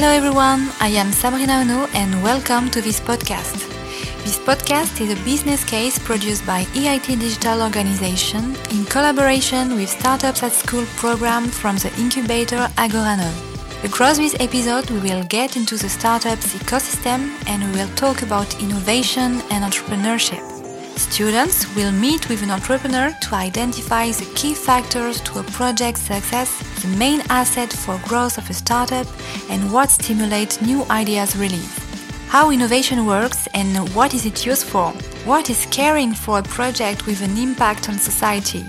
Hello everyone, I am Sabrina Ono and welcome to this podcast. This podcast is a business case produced by EIT Digital Organization in collaboration with Startups at School program from the incubator Agoranov. Across this episode, we will get into the startups ecosystem and we will talk about innovation and entrepreneurship. Students will meet with an entrepreneur to identify the key factors to a project's success, the main asset for growth of a startup, and what stimulates new ideas release. How innovation works and what is it used for? What is caring for a project with an impact on society?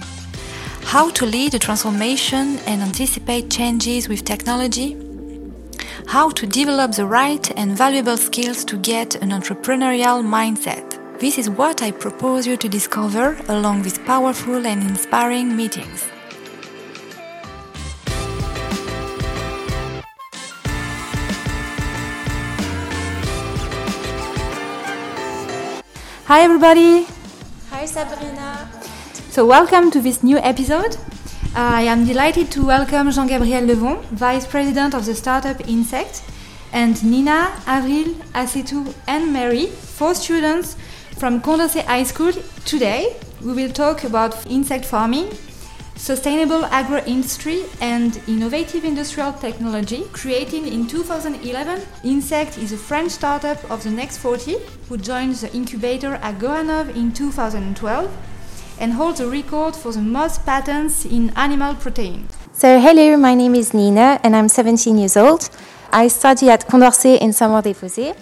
How to lead a transformation and anticipate changes with technology? How to develop the right and valuable skills to get an entrepreneurial mindset. This is what I propose you to discover along with powerful and inspiring meetings. Hi everybody! Hi Sabrina! So welcome to this new episode. I am delighted to welcome Jean-Gabriel Levon, Vice President of the startup Ynsect, and Nina, Avril, Asetu and Mary, four students from Condorcet High School. Today we will talk about insect farming, sustainable agro-industry and innovative industrial technology. Created in 2011, Ynsect is a French startup of the next 40 who joined the incubator Agoranov in 2012 and holds a record for the most patents in animal protein. So, hello, my name is Nina and I'm 17 years old. I study at Condorcet in Saint-Maur-des-Fossés.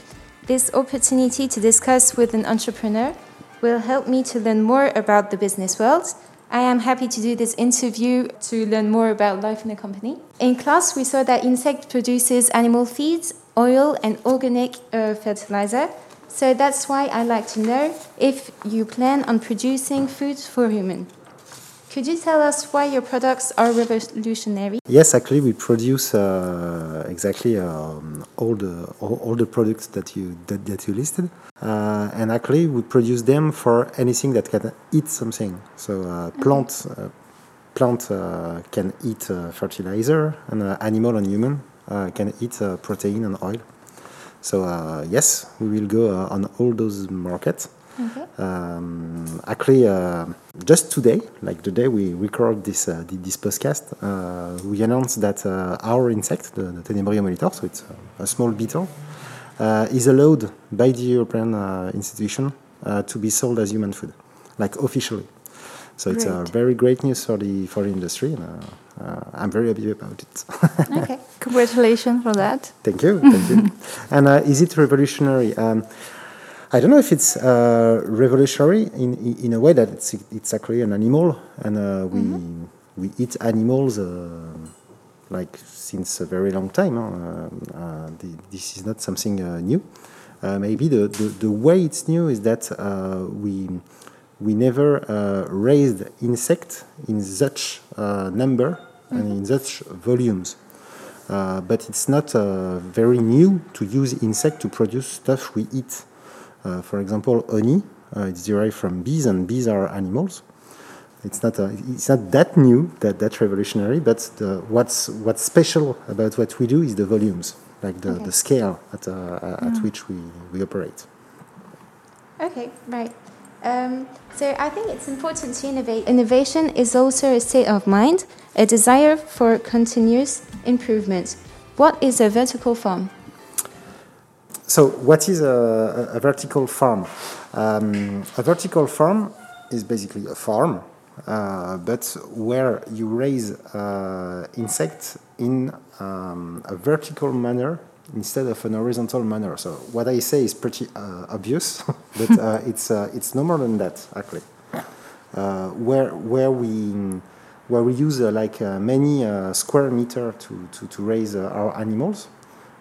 This opportunity to discuss with an entrepreneur will help me to learn more about the business world. I am happy to do this interview to learn more about life in the company. In class, we saw that Ynsect produces animal feeds, oil, and organic uh, fertilizer. So that's why I like to know if you plan on producing food for human. Could you tell us why your products are revolutionary? Yes, actually, we produce uh, exactly um, all the all, all, the products that you that, that you listed, uh, and actually we produce them for anything that can eat something. So uh, plant uh, plant uh, can eat uh, fertilizer, and animal and human can eat protein and oil. So yes, we will go on all those markets. Okay. Um, actually, uh, just today, like the day we record this uh, this podcast, uh, we announced that uh, our insect, the, the molitor, so it's a, a small beetle, uh, is allowed by the European uh, institution to be sold as human food, like officially. So great. it's a very great news for the for the industry, and I'm very happy about it. okay, congratulations for that. Thank you, thank you. And is it revolutionary? Um, I don't know if it's uh, revolutionary in, in a way that it's, it's actually an animal, and uh, we mm-hmm. we eat animals uh, like since a very long time. Uh, uh, the, this is not something uh, new. maybe the, the, the, way it's new is that we we never raised insect in such number mm-hmm. and in such volumes. but it's not very new to use insect to produce stuff we eat. Uh, for example, honey, uh, it's derived from bees, and bees are animals. It's not, a, it's not that new, that, that revolutionary, but the, what's, what's special about what we do is the volumes, like the, okay. the scale at, uh, at mm. which we, we operate. Okay, right. Um, so I think it's important to innovate. Innovation is also a state of mind, a desire for continuous improvement. What is a vertical farm? So, what is a, a vertical farm? Um, a vertical farm is basically a farm, uh, but where you raise uh, insects in um, a vertical manner instead of an horizontal manner. So, what I say is pretty uh, obvious, but uh, it's uh, it's no more than that actually. Uh, where where we where we use like many square meter to, to, to raise our animals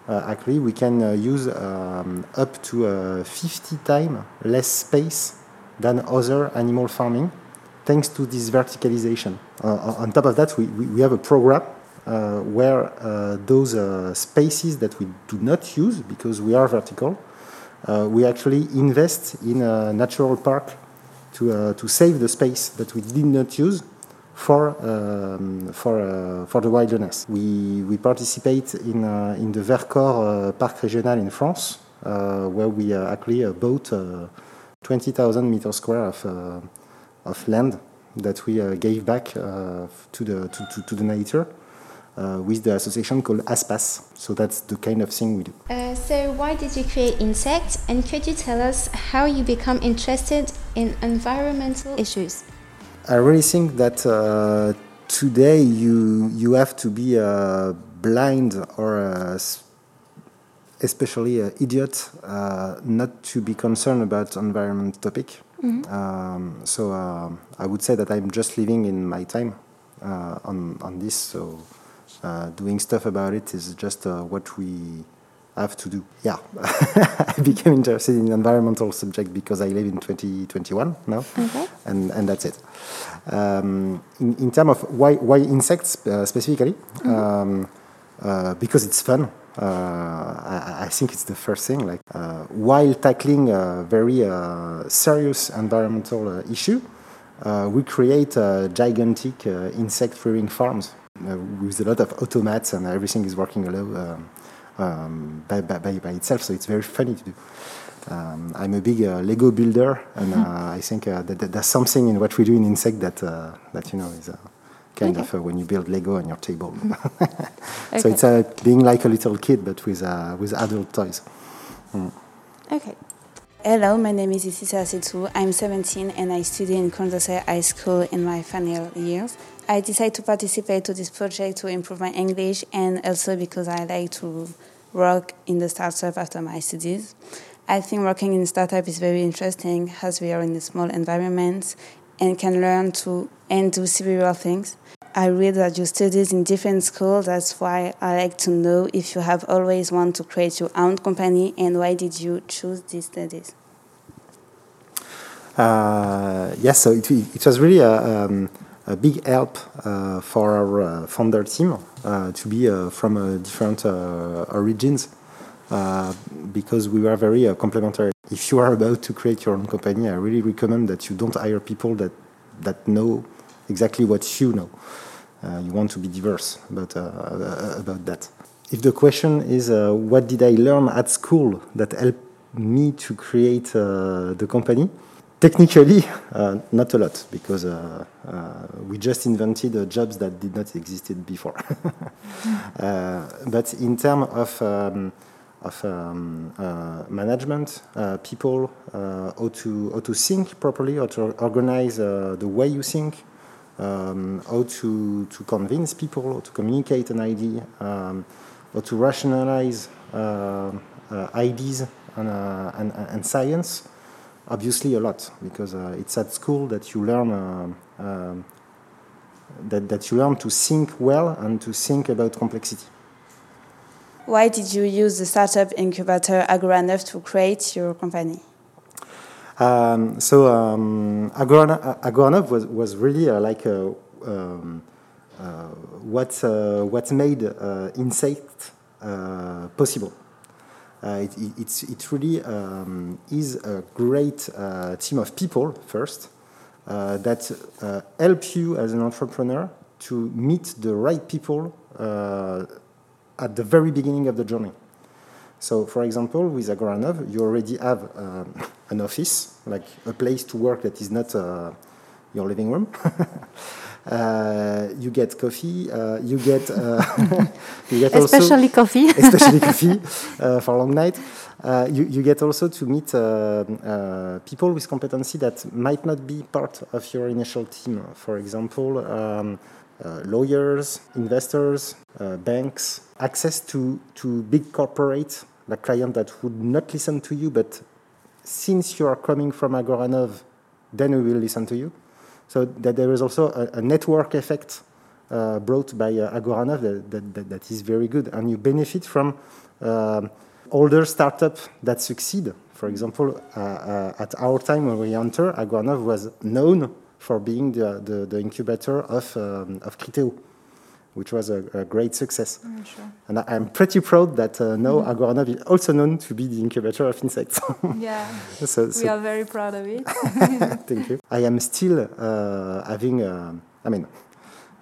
actually we can uh, use um, up to uh, 50 times less space than other animal farming thanks to this verticalization. on top of that, we, we, we have a program uh, where uh, those uh, spaces that we do not use because we are vertical, we actually invest in a natural park to, to save the space that we did not use for um, for uh, for the wilderness. We we participate in uh, in the Vercors uh, Parc Régional in France, uh, where we uh, actually uh, bought 20,000 meters square of of land that we gave back to the to, to, to the nature. With the association called ASPAS. So that's the kind of thing we do. So why did you create Ynsect? And could you tell us how you become interested in environmental issues? I really think that uh, today you you have to be uh, blind or uh, especially an idiot uh, not to be concerned about environment topic. Mm-hmm. Um, so uh, I would say that I'm just living in my time uh, on on this. So doing stuff about it is just what we have to do. Yeah, I became interested in environmental subject because I live in 2021 now, okay. and and that's it. Um, in, in terms of why why insects uh, specifically, mm-hmm. um, uh, because it's fun. Uh, I, I, think it's the first thing. Like uh, while tackling a very uh, serious environmental issue, we create gigantic insect-rearing farms with a lot of automats and everything is working alone. Um, by, by, by, itself. So it's very funny to do. Um, I'm a big uh, Lego builder, and mm-hmm. uh, I think uh, that, that, there's something in what we do in Ynsect that uh, that you know is uh, kind okay. of uh, when you build Lego on your table. okay. So it's being like a little kid, but with with adult toys. Mm. Okay. Hello, my name is Isisa Setu. I'm 17 and I study in Condorcet High School in my final years. I decided to participate to this project to improve my English and also because I like to work in the startup after my studies. I think working in startup is very interesting as we are in a small environment and can learn to and do several things. I read that you studied in different schools. That's why I like to know if you have always wanted to create your own company and why did you choose these studies? Uh, yes, so it, it was really a, um, a big help uh, for our uh, founder team uh, to be uh, from different origins because we were very complementary. If you are about to create your own company, I really recommend that you don't hire people that that know exactly what you know. Uh, you want to be diverse about, uh, about that. If the question is uh, what did I learn at school that helped me to create the company, technically, not a lot because we just invented jobs that did not existed before. but in terms of um, of um, uh, management, uh, people, uh, how to how to think properly, how to organize the way you think, um, how to, to convince people, how to communicate an idea, um, how to rationalize uh, uh, ideas and, uh, and, and, science. Obviously, a lot because uh, it's at school that you learn uh, um, that, that you learn to think well and to think about complexity. Why did you use the startup incubator Agora to create your company? Um, so um, was, was really uh, like a, um, uh, what, uh, what made uh, Ynsect uh, possible. Uh, it, it, it really um, is a great team of people first that help you as an entrepreneur to meet the right people at the very beginning of the journey. So, for example, with Agoranov, you already have um, an office, like a place to work that is not uh, your living room. uh, you get coffee. Uh, you get uh, you get especially also, coffee, especially coffee uh, for a long night. Uh, you, you get also to meet people with competency that might not be part of your initial team. For example. Um, uh, lawyers, investors, uh, banks, access to, to big corporates, like clients that would not listen to you, but since you are coming from Agoranov, then we will listen to you. So that there is also a, a network effect uh, brought by uh, Agoranov that, that, that, that is very good, and you benefit from uh, older startups that succeed. For example, uh, uh, at our time when we entered, Agoranov was known for being the, the, the incubator of, um, of Criteo, which was a, a great success. Mm, sure. And I, am pretty proud that uh, now mm. Is also known to be the incubator of insects. yeah, so, so we are very proud of it. Thank you. I am still uh, having, uh, I mean,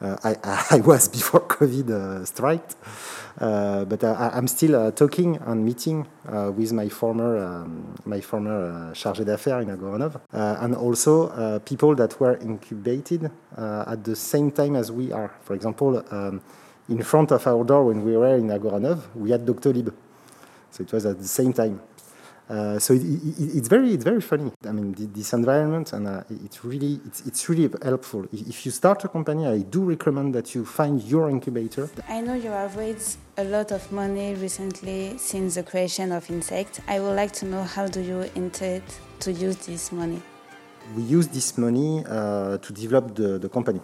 I, I was before COVID uh, struck, uh, but I, I'm still uh, talking and meeting uh, with my former um, my former uh, chargé d'affaires in Agoranov, uh, and also uh, people that were incubated uh, at the same time as we are. For example, um, in front of our door when we were in Agoranov, we had Doctor Doctolib, so it was at the same time. Uh, so it, it, it's very it's very funny. I mean, this environment, and uh, it's really it's, it's really helpful. If you start a company, I do recommend that you find your incubator. I know you have raised a lot of money recently since the creation of Ynsect. I would like to know how do you intend to use this money? We use this money uh, to develop the, the company.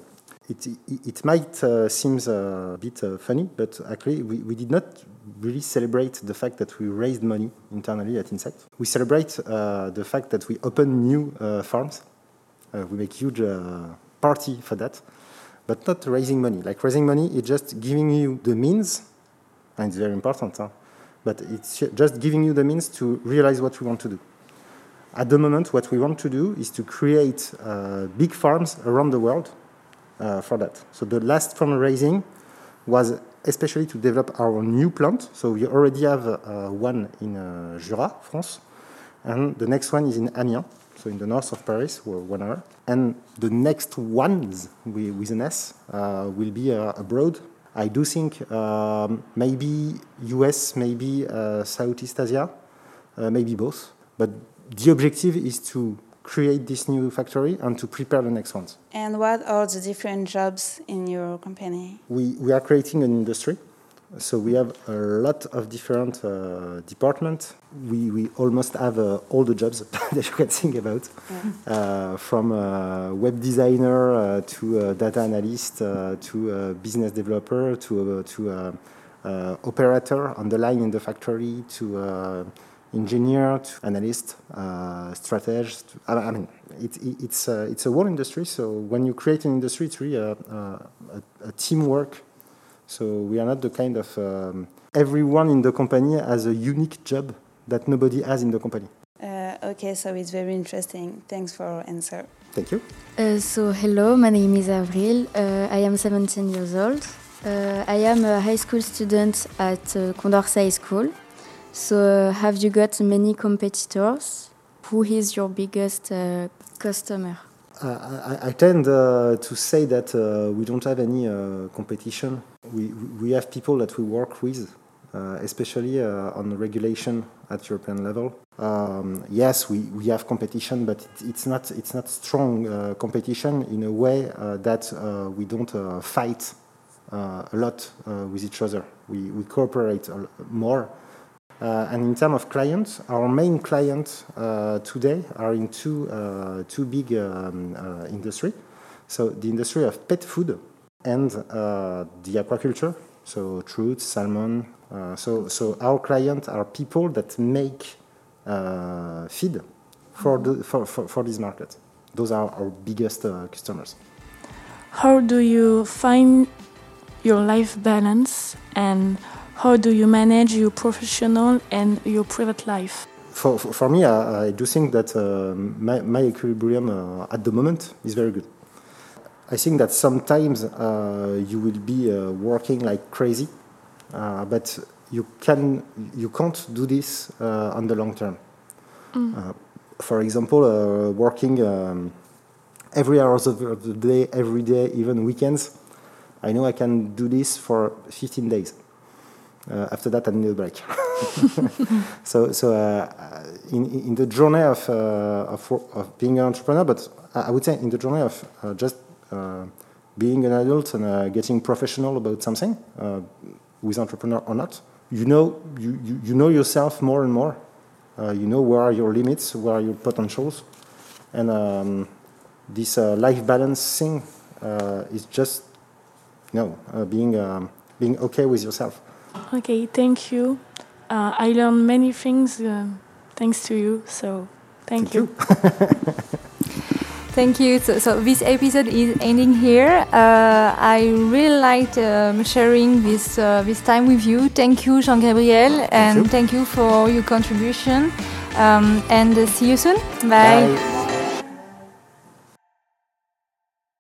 It, it, might uh, seem a bit uh, funny, but actually we, we did not really celebrate the fact that we raised money internally at Ynsect. We celebrate uh, the fact that we open new uh, farms. Uh, we make huge uh, party for that, but not raising money. Like raising money is just giving you the means, and it's very important, huh? but it's just giving you the means to realize what we want to do. At the moment, what we want to do is to create big farms around the world uh, for that. So the last fundraising was especially to develop our new plant. So we already have uh, one in uh, Jura, France, and the next one is in Amiens, so in the north of Paris, one hour. And the next ones with an S will be abroad. I do think um, maybe US, maybe Southeast Asia, maybe both. But the objective is to create this new factory and to prepare the next ones. And what are the different jobs in your company? We, we are creating an industry. So we have a lot of different uh, departments. We, we almost have uh, all the jobs that you can think about, yeah. uh, from uh, web designer uh, to data analyst uh, to business developer to to operator on the line in the factory to engineer to analyst, uh, strategist. I, I mean, it, it, it's, a, it's a whole industry. So when you create an industry, it's really a, a, a teamwork. So we are not the kind of um, everyone in the company has a unique job that nobody has in the company. Uh, okay, so it's very interesting. Thanks for answer. Thank you. Uh, so hello, my name is Avril. Uh, I am 17 years old. Uh, I am a high school student at uh, Condorcet High School. So, uh, have you got many competitors? Who is your biggest uh, customer? I, I, tend uh, to say that uh, we don't have any uh, competition. We, we have people that we work with, uh, especially on regulation at European level. Um, yes, we, we have competition, but it, it's not it's not strong competition in a way that we don't fight a lot with each other. We, we cooperate more uh, Uh, and in terms of clients, our main clients uh, today are in two, uh, two big um, uh, industry. So the industry of pet food and uh, the aquaculture, so trout, salmon. so, so our clients are people that make feed for, the, mm-hmm. for, for, for this market. Those are our biggest customers. How do you find your life balance and how do you manage your professional and your private life? For, for, me, I, I, do think that uh, my, my, equilibrium uh, at the moment is very good. I think that sometimes uh, you will be uh, working like crazy, uh, but you can you can't do this uh, on the long term. Mm. for example, working um, every hour of the day, every day, even weekends. I know I can do this for 15 days. Uh, after that, I need a break. so, so uh, in, in the journey of, uh, of, of, being an entrepreneur, but I would say in the journey of just being an adult and getting professional about something, with entrepreneur or not, you know, you, you, you know yourself more and more. Uh, you know where are your limits, where are your potentials, and um, this uh, life balancing uh, is just you know being um, being okay with yourself. Okay, thank you. Uh, I learned many things uh, thanks to you. So thank, thank you. you. Thank you. So, so, this episode is ending here. Uh, I really liked um, sharing this uh, this time with you. Thank you, Jean Gabriel, and thank you, thank you for your contribution. Um, and see you soon. Bye. Bye.